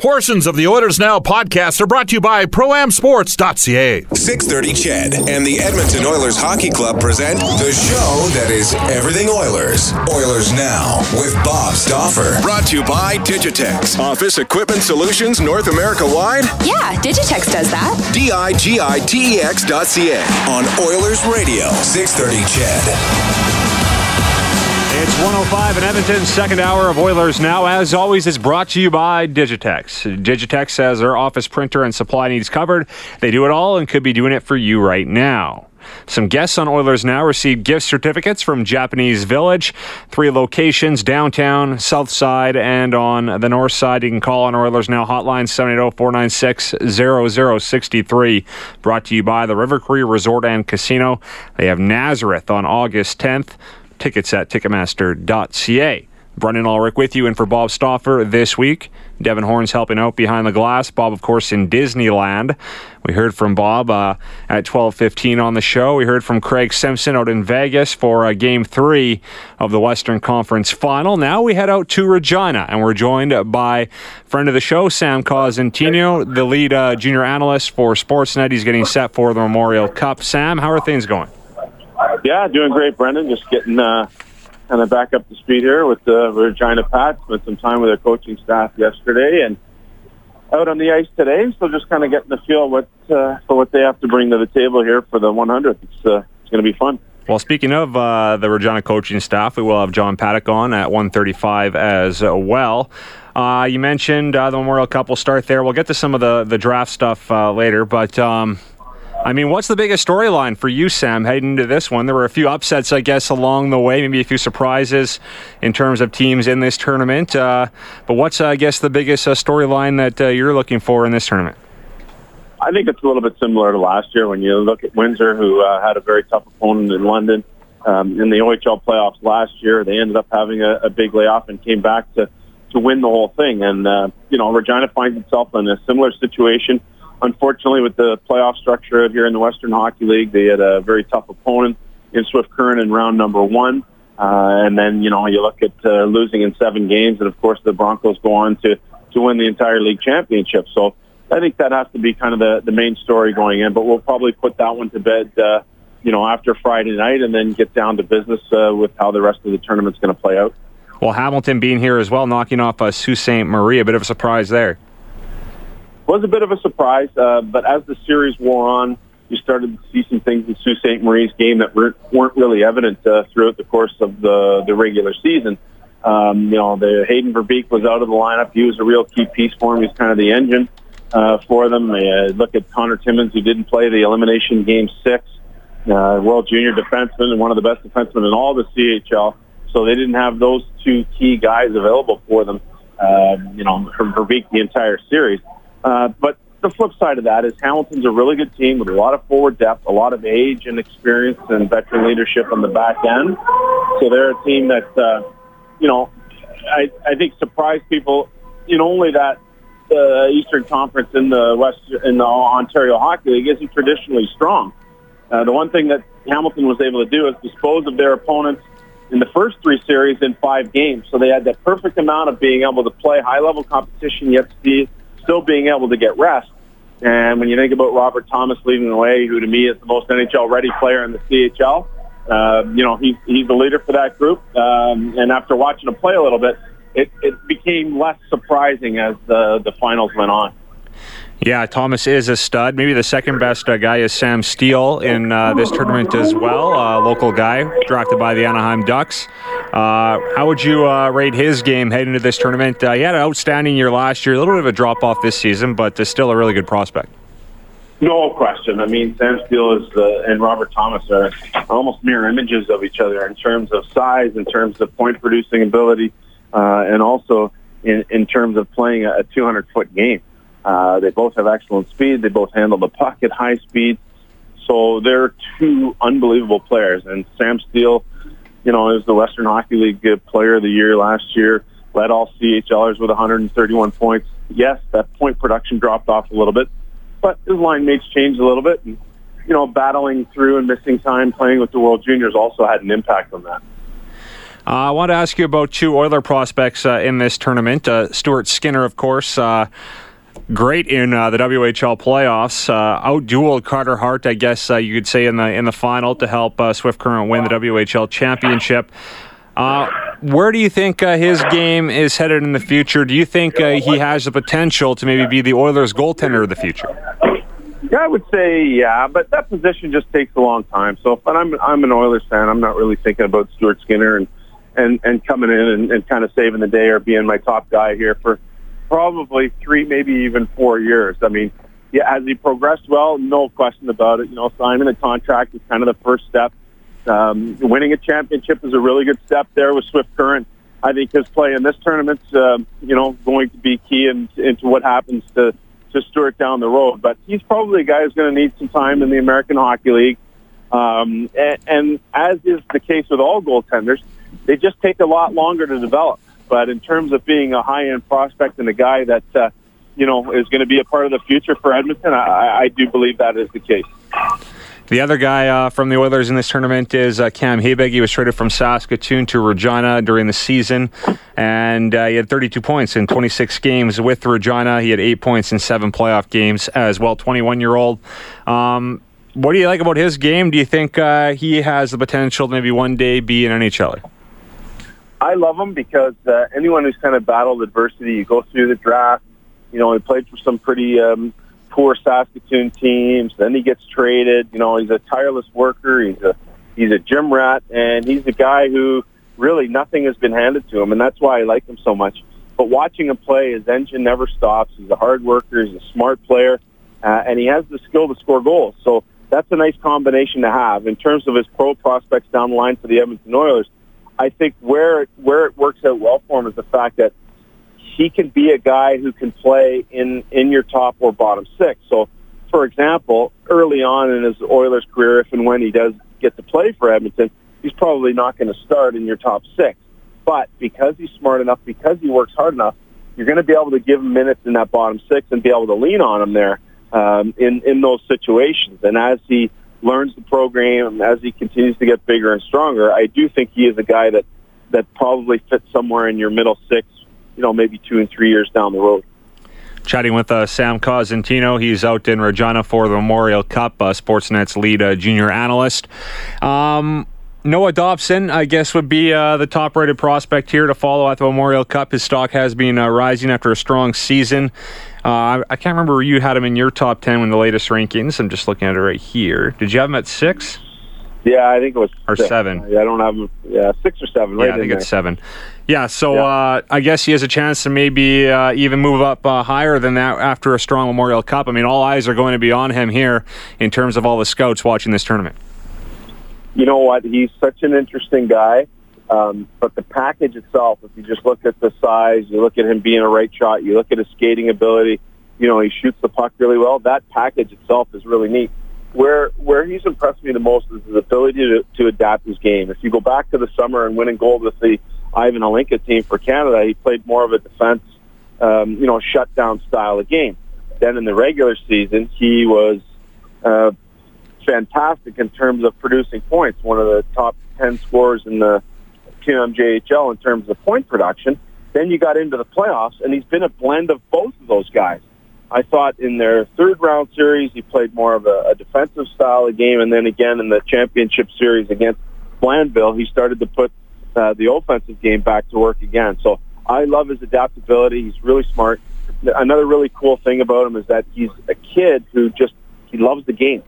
Portions of the Oilers Now podcast are brought to you by ProAmSports.ca. 630 CHED and the Edmonton Oilers Hockey Club present the show that is everything Oilers. Oilers Now with Bob Stauffer. Brought to you by Digitex. Office Equipment Solutions North America wide? Yeah, Digitex does that. D-I-G-I-T-E-X dot C-A on Oilers Radio. 630 CHED. It's 105 in Edmonton, second hour of Oilers Now. As always, it's brought to you by Digitex. Digitex has their office printer and supply needs covered. They do it all and could be doing it for you right now. Some guests on Oilers Now received gift certificates from Japanese Village. Three locations downtown, south side, and on the north side. You can call on Oilers Now hotline 780 496 0063. Brought to you by the River Cree Resort and Casino. They have Nazareth on August 10th. Tickets at Ticketmaster.ca. Brendan Ulrich with you and for Bob Stauffer this week. Devin Horn's helping out behind the glass. Bob, of course, in Disneyland. We heard from Bob uh, at 12:15 on the show. We heard from Craig Simpson out in Vegas for uh, Game Three of the Western Conference Final. Now we head out to Regina, and we're joined by friend of the show, Sam Cosentino, the lead uh, junior analyst for Sportsnet. He's getting set for the Memorial Cup. Sam, how are things going? Yeah, doing great, Brendan. Just getting uh, kind of back up to speed here with the Regina Pats. Spent some time with their coaching staff yesterday and out on the ice today. So just kind of getting the feel what uh, for what they have to bring to the table here for the 100th. It's uh, it's going to be fun. Well, speaking of uh, the Regina coaching staff, we will have John Paddock on at 1:35 as well. Uh, you mentioned uh, the Memorial Cup will start there. We'll get to some of the the draft stuff uh, later, but. Um, I mean, what's the biggest storyline for you, Sam, heading into this one? There were a few upsets, I guess, along the way, maybe a few surprises in terms of teams in this tournament. Uh, but what's, uh, I guess, the biggest uh, storyline that uh, you're looking for in this tournament? I think it's a little bit similar to last year when you look at Windsor, who uh, had a very tough opponent in London. Um, in the OHL playoffs last year, they ended up having a, a big layoff and came back to, to win the whole thing. And, uh, you know, Regina finds itself in a similar situation unfortunately, with the playoff structure here in the Western Hockey League, they had a very tough opponent in Swift Current in round number one. Uh, and then, you know, you look at uh, losing in seven games, and of course the Broncos go on to, to win the entire league championship. So I think that has to be kind of the, the main story going in, but we'll probably put that one to bed, uh, you know, after Friday night and then get down to business uh, with how the rest of the tournament's going to play out. Well, Hamilton being here as well, knocking off uh, Sault Ste. Marie, a bit of a surprise there was a bit of a surprise, uh, but as the series wore on, you started to see some things in Sault Ste. Marie's game that weren't, weren't really evident uh, throughout the course of the, the regular season. Um, you know, the Hayden Verbeek was out of the lineup. He was a real key piece for him. He's kind of the engine uh, for them. Uh, look at Connor Timmins, who didn't play the elimination game six, uh, world junior defenseman and one of the best defensemen in all the CHL. So they didn't have those two key guys available for them. Uh, you know, from Verbeek the entire series. Uh, but the flip side of that is Hamilton's a really good team with a lot of forward depth, a lot of age and experience and veteran leadership on the back end. So they're a team that, uh, you know, I, I think surprised people in only that the uh, Eastern Conference in the West in the Ontario Hockey League isn't traditionally strong. Uh, the one thing that Hamilton was able to do is dispose of their opponents in the first three series in five games. So they had that perfect amount of being able to play high level competition yet to be still being able to get rest. And when you think about Robert Thomas leading the way, who to me is the most NHL ready player in the CHL, uh, you know, he's, he's the leader for that group. Um, and after watching him play a little bit, it, it became less surprising as the, the finals went on. Yeah, Thomas is a stud. Maybe the second best uh, guy is Sam Steele in uh, this tournament as well. Uh, local guy drafted by the Anaheim Ducks. Uh, how would you uh, rate his game heading into this tournament? Uh, he had an outstanding year last year, a little bit of a drop off this season, but still a really good prospect. No question. I mean, Sam Steele is the, and Robert Thomas are almost mirror images of each other in terms of size, in terms of point producing ability, and also in, in terms of playing a 200 foot game. Uh, they both have excellent speed. They both handle the puck at high speed. So they're two unbelievable players. And Sam Steele, you know, is the Western Hockey League Player of the Year last year. Led all CHLers with 131 points. Yes, that point production dropped off a little bit, but his line mates changed a little bit. And, you know, battling through and missing time playing with the World Juniors also had an impact on that. Uh, I want to ask you about two Oiler prospects uh, in this tournament. Uh, Stuart Skinner, of course, uh, great in uh, the WHL playoffs. Uh, outdueled Carter Hart, I guess uh, you could say, in the in the final to help uh, Swift Current win the WHL championship. Uh, where do you think his game is headed in the future? Do you think he has the potential to maybe be the Oilers' goaltender of the future? Yeah, I would say yeah, but that position just takes a long time. So, but I'm I'm an Oilers fan. I'm not really thinking about Stuart Skinner and and and coming in and, and kind of saving the day or being my top guy here for probably three, maybe even four years. I mean, yeah, has he progressed well? No question about it. You know, signing a contract is kind of the first step. Um, winning a championship is a really good step there with Swift Current. I think his play in this tournament's, um, you know, going to be key in, into what happens to to Stuart down the road. But he's probably a guy who's going to need some time in the American Hockey League. Um, and, and as is the case with all goaltenders, they just take a lot longer to develop. But in terms of being a high-end prospect and a guy that uh, you know is going to be a part of the future for Edmonton, I, I do believe that is the case. The other guy uh, from the Oilers in this tournament is uh, Cam Hebig. He was traded from Saskatoon to Regina during the season, and uh, he had 32 points in 26 games with Regina. He had eight points in seven playoff games as well. 21 year old. Um, what do you like about his game? Do you think uh, he has the potential to maybe one day be an NHLer? I love him because uh, anyone who's kind of battled adversity, you go through the draft. You know, he played for some pretty um, poor Saskatoon teams. Then he gets traded. You know, he's a tireless worker. He's a he's a gym rat, and he's a guy who really nothing has been handed to him, and that's why I like him so much. But watching him play, his engine never stops. He's a hard worker. He's a smart player, uh, and he has the skill to score goals. So that's a nice combination to have in terms of his pro prospects down the line for the Edmonton Oilers. I think where where it works out well for him is the fact that he can be a guy who can play in in your top or bottom six. So, for example, early on in his Oilers career, if and when he does get to play for Edmonton, he's probably not going to start in your top six. But because he's smart enough, because he works hard enough, you're going to be able to give him minutes in that bottom six and be able to lean on him there um, in in those situations. And as he learns the program as he continues to get bigger and stronger, I do think he is a guy that that probably fits somewhere in your middle six, you know, maybe two and three years down the road. Chatting with uh, Sam Cosentino. He's out in Regina for the Memorial Cup, uh, Sportsnet's lead uh, junior analyst. Um, Noah Dobson, I guess, would be uh, the top rated prospect here to follow at the Memorial Cup. His stock has been uh, rising after a strong season. Uh, I can't remember where you had him in your top 10 in the latest rankings. I'm just looking at it right here. Did you have him at six? Yeah, I think it was or six. seven. Yeah, I don't have him. Yeah, six or seven. Right yeah, I think there. it's seven. Yeah, so yeah. Uh, I guess he has a chance to maybe uh, even move up uh, higher than that after a strong Memorial Cup. I mean, all eyes are going to be on him here in terms of all the scouts watching this tournament. You know what? He's such an interesting guy. Um, but the package itself, if you just look at the size, you look at him being a right shot, you look at his skating ability, you know, he shoots the puck really well. That package itself is really neat. Where where he's impressed me the most is his ability to, to adapt his game. If you go back to the summer and winning gold with the Ivan Hlinka team for Canada, he played more of a defense, um, you know, shutdown style of game. Then in the regular season, he was uh, fantastic in terms of producing points. One of the top ten scorers in the QMJHL in terms of point production. Then you got into the playoffs, and he's been a blend of both of those guys. I thought in their third round series, he played more of a, a defensive style of game, and then again in the championship series against Blainville, he started to put uh, the offensive game back to work again. So I love his adaptability. He's really smart. Another really cool thing about him is that he's a kid who just he loves the game.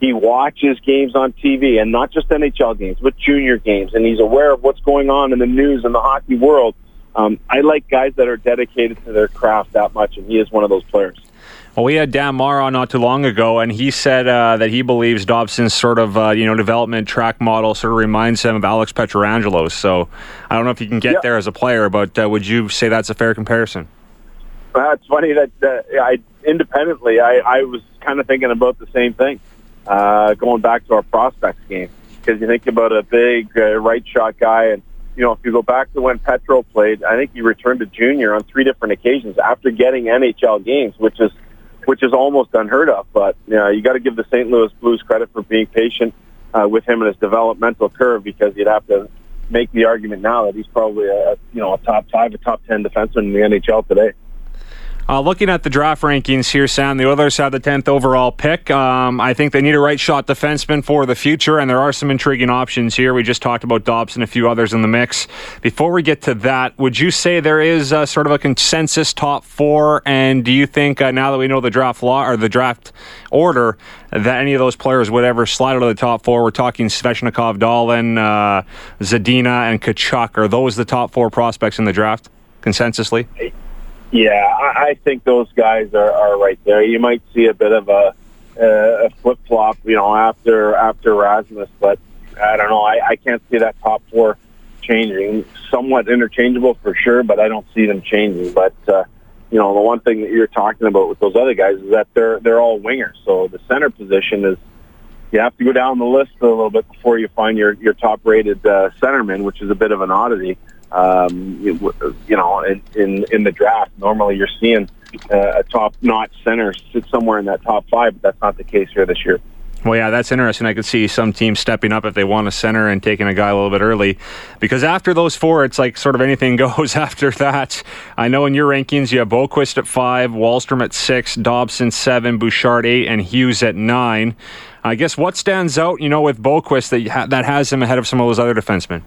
He watches games on TV and not just NHL games, but junior games, and he's aware of what's going on in the news and the hockey world. Um, I like guys that are dedicated to their craft that much, and he is one of those players. Well, we had Dan Marr not too long ago, and he said uh, that he believes Dobson's sort of uh, you know development track model sort of reminds him of Alex Pietrangelo. So I don't know if you can get there as a player, but uh, would you say that's a fair comparison? Uh, it's funny that uh, I independently I, I was kind of thinking about the same thing uh, going back to our prospects game because you think about a big uh, right shot guy, and you know if you go back to when Petro played, I think he returned to junior on three different occasions after getting NHL games, which is which is almost unheard of. But you, know, you got to give the St. Louis Blues credit for being patient uh, with him and his developmental curve because you'd have to make the argument now that he's probably a you know a top five, a top ten defenseman in the NHL today. Uh, looking at the draft rankings here, Sam, the Oilers have the 10th overall pick. Um, I think they need a right shot defenseman for the future, and there are some intriguing options here. We just talked about Dobson, a few others in the mix. Before we get to that, would you say there is sort of a consensus top four? And do you think uh, now that we know the draft law or the draft order, that any of those players would ever slide out of the top four? We're talking Svechnikov, Dahlin, uh, Zadina, and Tkachuk. Are those the top four prospects in the draft consensusly? Yeah, I, I think those guys are, are right there. You might see a bit of a, a flip flop, you know, after after Rasmus, but I don't know. I, I can't see that top four changing. Somewhat interchangeable for sure, but I don't see them changing. But uh, you know, the one thing that you're talking about with those other guys is that they're they're all wingers. So the center position is you have to go down the list a little bit before you find your your top rated uh, centerman, which is a bit of an oddity um, you, you know, in, in, in the draft. Normally you're seeing uh, a top-notch center sit somewhere in that top five, but that's not the case here this year. Well, yeah, that's interesting. I could see some teams stepping up if they want a center and taking a guy a little bit early. Because after those four, it's like sort of anything goes after that. I know in your rankings, you have Boqvist at five, Wahlstrom at six, Dobson seven, Bouchard eight, and Hughes at nine. I guess what stands out, you know, with Boqvist that, that has him ahead of some of those other defensemen?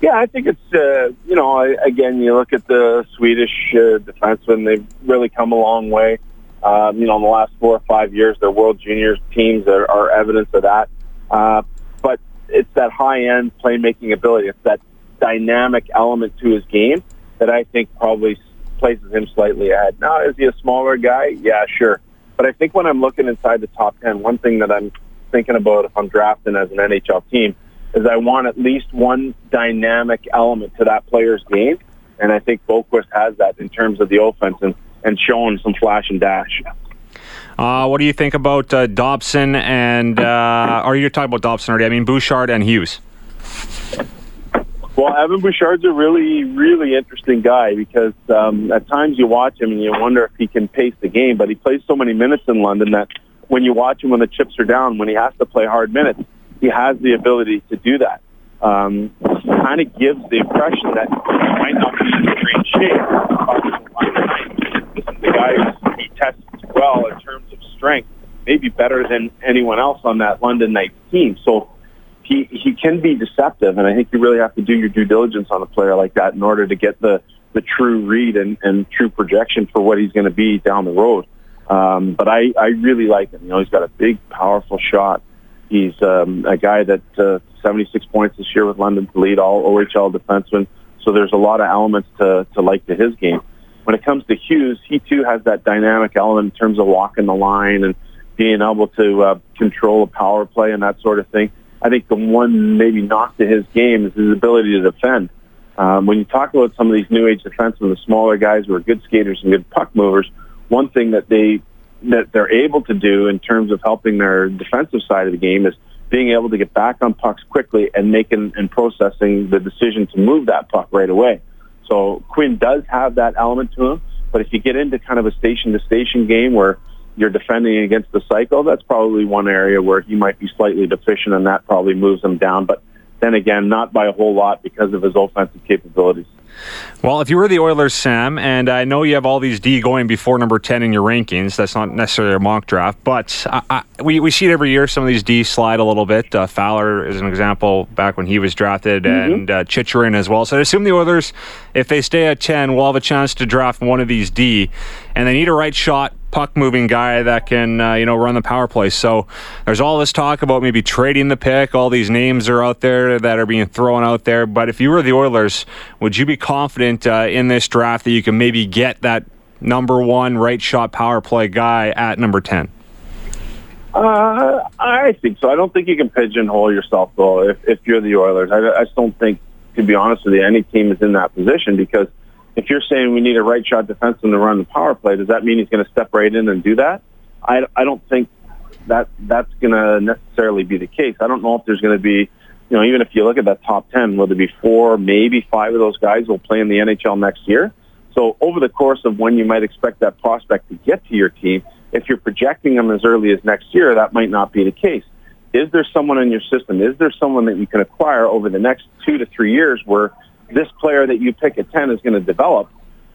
Yeah, I think it's uh, you know again you look at the Swedish uh, defensemen; they've really come a long way. Um, you know, in the last four or five years, their World Juniors teams are, are evidence of that. Uh, but it's that high-end playmaking ability. It's that dynamic element to his game that I think probably places him slightly ahead. Now, is he a smaller guy? Yeah, sure. But I think when I'm looking inside the top ten, one thing that I'm thinking about if I'm drafting as an NHL team is I want at least one dynamic element to that player's game. And I think Boqvist has that in terms of the offense and, and showing some flash and dash. Uh, what do you think about uh, Dobson and, uh, are you talking about Dobson already? I mean, Bouchard and Hughes. Well, Evan Bouchard's a really, really interesting guy because um, at times you watch him and you wonder if he can pace the game, but he plays so many minutes in London that when you watch him when the chips are down, when he has to play hard minutes, he has the ability to do that. Um, kind of gives the impression that he might not be in great shape. The guy he tests well in terms of strength, maybe better than anyone else on that London Knights team. So he he can be deceptive, and I think you really have to do your due diligence on a player like that in order to get the the true read and, and true projection for what he's going to be down the road. Um, but I, I really like him. You know, he's got a big, powerful shot. He's um, a guy that uh, 76 points this year with London to lead all OHL defensemen. So there's a lot of elements to, to like to his game. When it comes to Hughes, he too has that dynamic element in terms of walking the line and being able to uh, control a power play and that sort of thing. I think the one maybe knock to his game is his ability to defend. Um, when you talk about some of these new age defensemen, the smaller guys who are good skaters and good puck movers, one thing that they that they're able to do in terms of helping their defensive side of the game is being able to get back on pucks quickly and making and processing the decision to move that puck right away. So Quinn does have that element to him, but if you get into kind of a station to station game where you're defending against the cycle, that's probably one area where he might be slightly deficient and that probably moves him down. But then again, not by a whole lot because of his offensive capabilities. Well, if you were the Oilers, Sam, and I know you have all these D going before number 10 in your rankings, that's not necessarily a mock draft, but I, I, we, we see it every year. Some of these D slide a little bit. Uh, Fowler is an example back when he was drafted, mm-hmm. and uh, as well. So I assume the Oilers, if they stay at 10, will have a chance to draft one of these D, and they need a right shot puck moving guy that can uh, you know run the power play. So there's all this talk about maybe trading the pick. All these names are out there that are being thrown out there. But if you were the Oilers, would you be confident uh, in this draft that you can maybe get that number one right shot power play guy at number ten? Uh, I think so. I don't think you can pigeonhole yourself though. If, if you're the Oilers, I, I just don't think, to be honest with you, any team is in that position because if you're saying we need a right shot defenseman to run the power play, does that mean he's going to step right in and do that? I, I don't think that that's going to necessarily be the case. I don't know if there's going to be, you know, even if you look at that top 10, will there be four, maybe five of those guys will play in the NHL next year? So over the course of when you might expect that prospect to get to your team, if you're projecting them as early as next year, that might not be the case. Is there someone in your system? Is there someone that you can acquire over the next two to three years where this player that you pick at 10 is going to develop?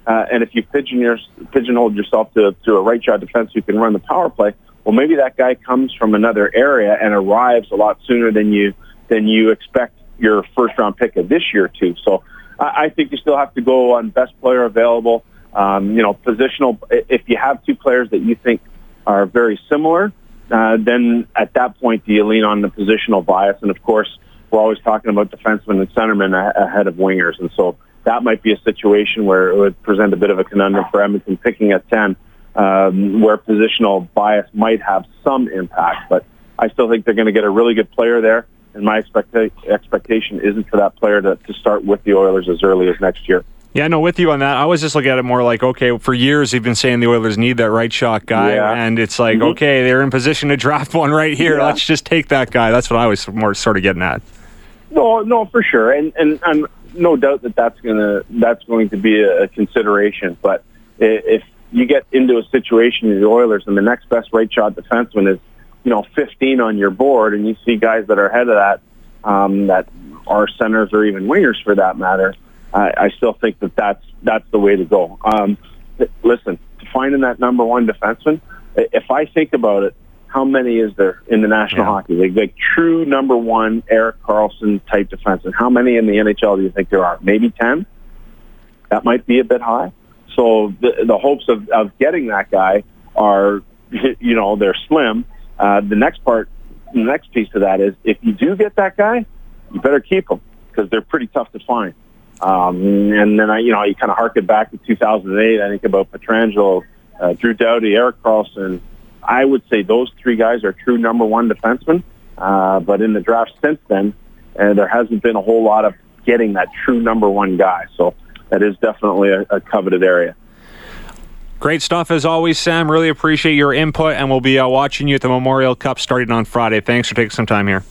Uh, and if you pigeon your, pigeonhole yourself to, to a right shot defense who can run the power play, well, maybe that guy comes from another area and arrives a lot sooner than you than you expect your first round pick of this year to. So I, I think you still have to go on best player available. Um, you know, positional. If you have two players that you think are very similar, uh, then at that point do you lean on the positional bias? And of course, we're always talking about defensemen and centermen ahead of wingers, and so that might be a situation where it would present a bit of a conundrum for Edmonton picking at 10, um, where positional bias might have some impact. But I still think they're going to get a really good player there. And my expecta- expectation isn't for that player to, to start with the Oilers as early as next year. Yeah, no, with you on that. I was just looking at it more like, okay, for years you've been saying the Oilers need that right shot guy, yeah. and it's like, mm-hmm. okay, they're in position to draft one right here. Yeah. Let's just take that guy. That's what I was more sort of getting at. No, no, for sure, and and and no doubt that that's gonna that's going to be a consideration. But if you get into a situation in the Oilers and the next best right shot defenseman is, you know, 15 on your board, and you see guys that are ahead of that um, that are centers or even wingers for that matter, I, I still think that that's that's the way to go. Um, listen, finding that number one defenseman. If I think about it, how many is there in the National yeah. Hockey League? Like true number one Eric Karlsson type defenseman. How many in the NHL do you think there are? Maybe ten. That might be a bit high. So the, the hopes of, of getting that guy are, you know, they're slim. Uh, the next part, the next piece of that is if you do get that guy, you better keep them because they're pretty tough to find. Um, and then I, you know, you kind of harken back to 2008. I think about Pietrangelo, uh, Drew Doughty, Eric Karlsson, I would say those three guys are true number one defensemen. Uh, but in the draft since then, uh, there hasn't been a whole lot of getting that true number one guy. So that is definitely a, a coveted area. Great stuff as always, Sam. Really appreciate your input, and we'll be uh, watching you at the Memorial Cup starting on Friday. Thanks for taking some time here.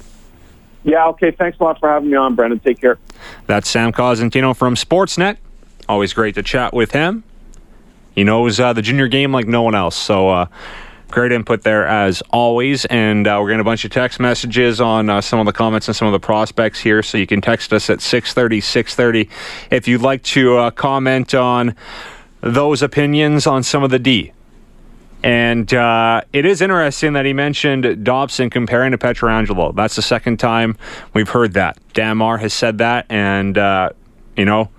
Yeah, okay. Thanks a lot for having me on, Brendan. Take care. That's Sam Cosentino from Sportsnet. Always great to chat with him. He knows uh, the junior game like no one else. So, uh, Great input there as always. And uh, we're getting a bunch of text messages on uh, some of the comments and some of the prospects here. So you can text us at 630, 630 if you'd like to uh, comment on those opinions on some of the D. And uh, it is interesting that he mentioned Dobson comparing to Pietrangelo. That's the second time we've heard that. Dan Marr has said that. And, uh, you know,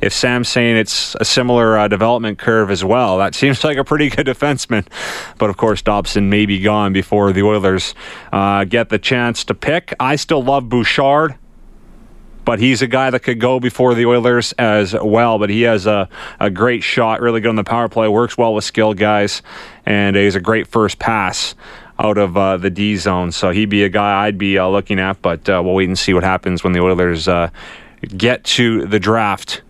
if Sam's saying it's a similar uh, development curve as well, that seems like a pretty good defenseman. But of course, Dobson may be gone before the Oilers uh, get the chance to pick. I still love Bouchard, but he's a guy that could go before the Oilers as well. But he has a, a great shot, really good on the power play, works well with skilled guys, and he's a great first pass out of uh, the D zone. So he'd be a guy I'd be uh, looking at, but uh, we'll wait and see what happens when the Oilers uh, get to the draft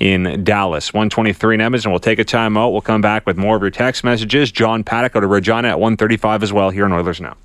in Dallas. 123 in Edmonton. We'll take a timeout. We'll come back with more of your text messages. John Paddock out of Regina at 135 as well here in Oilers Now.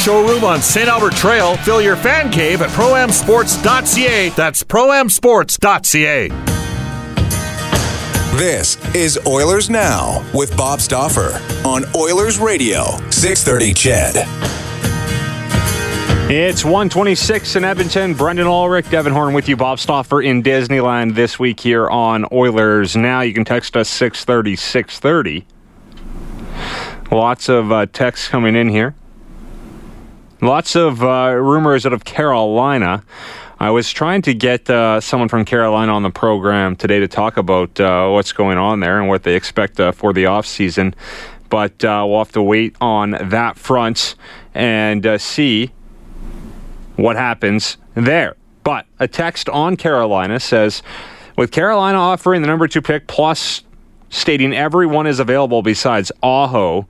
showroom on St. Albert Trail. Fill your fan cave at proamsports.ca. That's proamsports.ca. This is Oilers Now with Bob Stauffer on Oilers Radio, 630 CHED. It's 126 in Edmonton. Brendan Ulrich, Devin Horn with you. Bob Stauffer in Disneyland this week here on Oilers Now. You can text us 630 630. Lots of uh, texts coming in here. Lots of uh, rumors out of Carolina. I was trying to get uh, someone from Carolina on the program today to talk about uh, what's going on there and what they expect uh, for the offseason. But uh, we'll have to wait on that front and uh, see what happens there. But a text on Carolina says with Carolina offering the number two pick plus stating everyone is available besides Aho,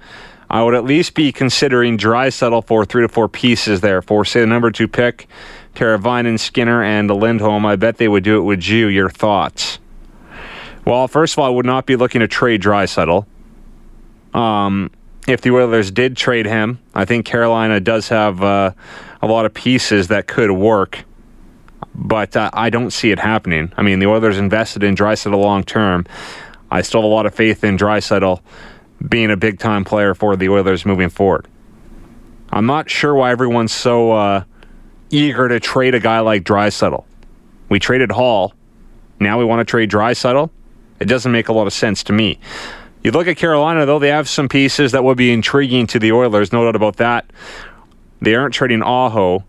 I would at least be considering Draisaitl for three to four pieces there for, say, the number two pick, Teravainen, Skinner, and Lindholm. I bet they would do it with you. Your thoughts? Well, first of all, I would not be looking to trade Draisaitl. Um, if the Oilers did trade him, I think Carolina does have uh, a lot of pieces that could work, but uh, I don't see it happening. I mean, the Oilers invested in Draisaitl long term. I still have a lot of faith in Draisaitl being a big time player for the Oilers moving forward. I'm not sure why everyone's so uh, eager to trade a guy like Draisaitl. We traded Hall. Now we want to trade Draisaitl. It doesn't make a lot of sense to me. You look at Carolina, though, they have some pieces that would be intriguing to the Oilers, no doubt about that. They aren't trading Aho.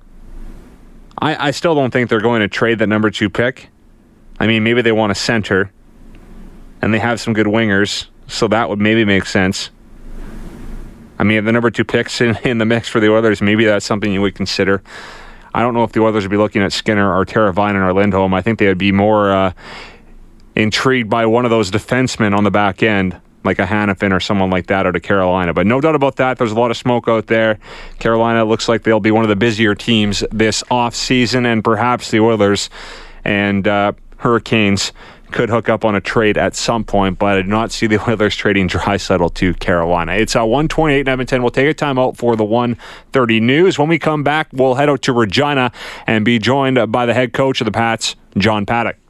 I, I still don't think they're going to trade that number two pick. I mean, maybe they want a center, and they have some good wingers, so that would maybe make sense. I mean, the number two picks in, in the mix for the Oilers, maybe that's something you would consider. I don't know if the Oilers would be looking at Skinner or Teravainen or Lindholm. I think they would be more uh, intrigued by one of those defensemen on the back end like a Hanifin or someone like that out of Carolina. But no doubt about that, there's a lot of smoke out there. Carolina looks like they'll be one of the busier teams this off season, and perhaps the Oilers and uh, Hurricanes could hook up on a trade at some point, but I do not see the Oilers trading Draisaitl to Carolina. It's uh, 128 in Edmonton. We'll take a time out for the 130 news. When we come back, we'll head out to Regina and be joined by the head coach of the Pats, John Paddock.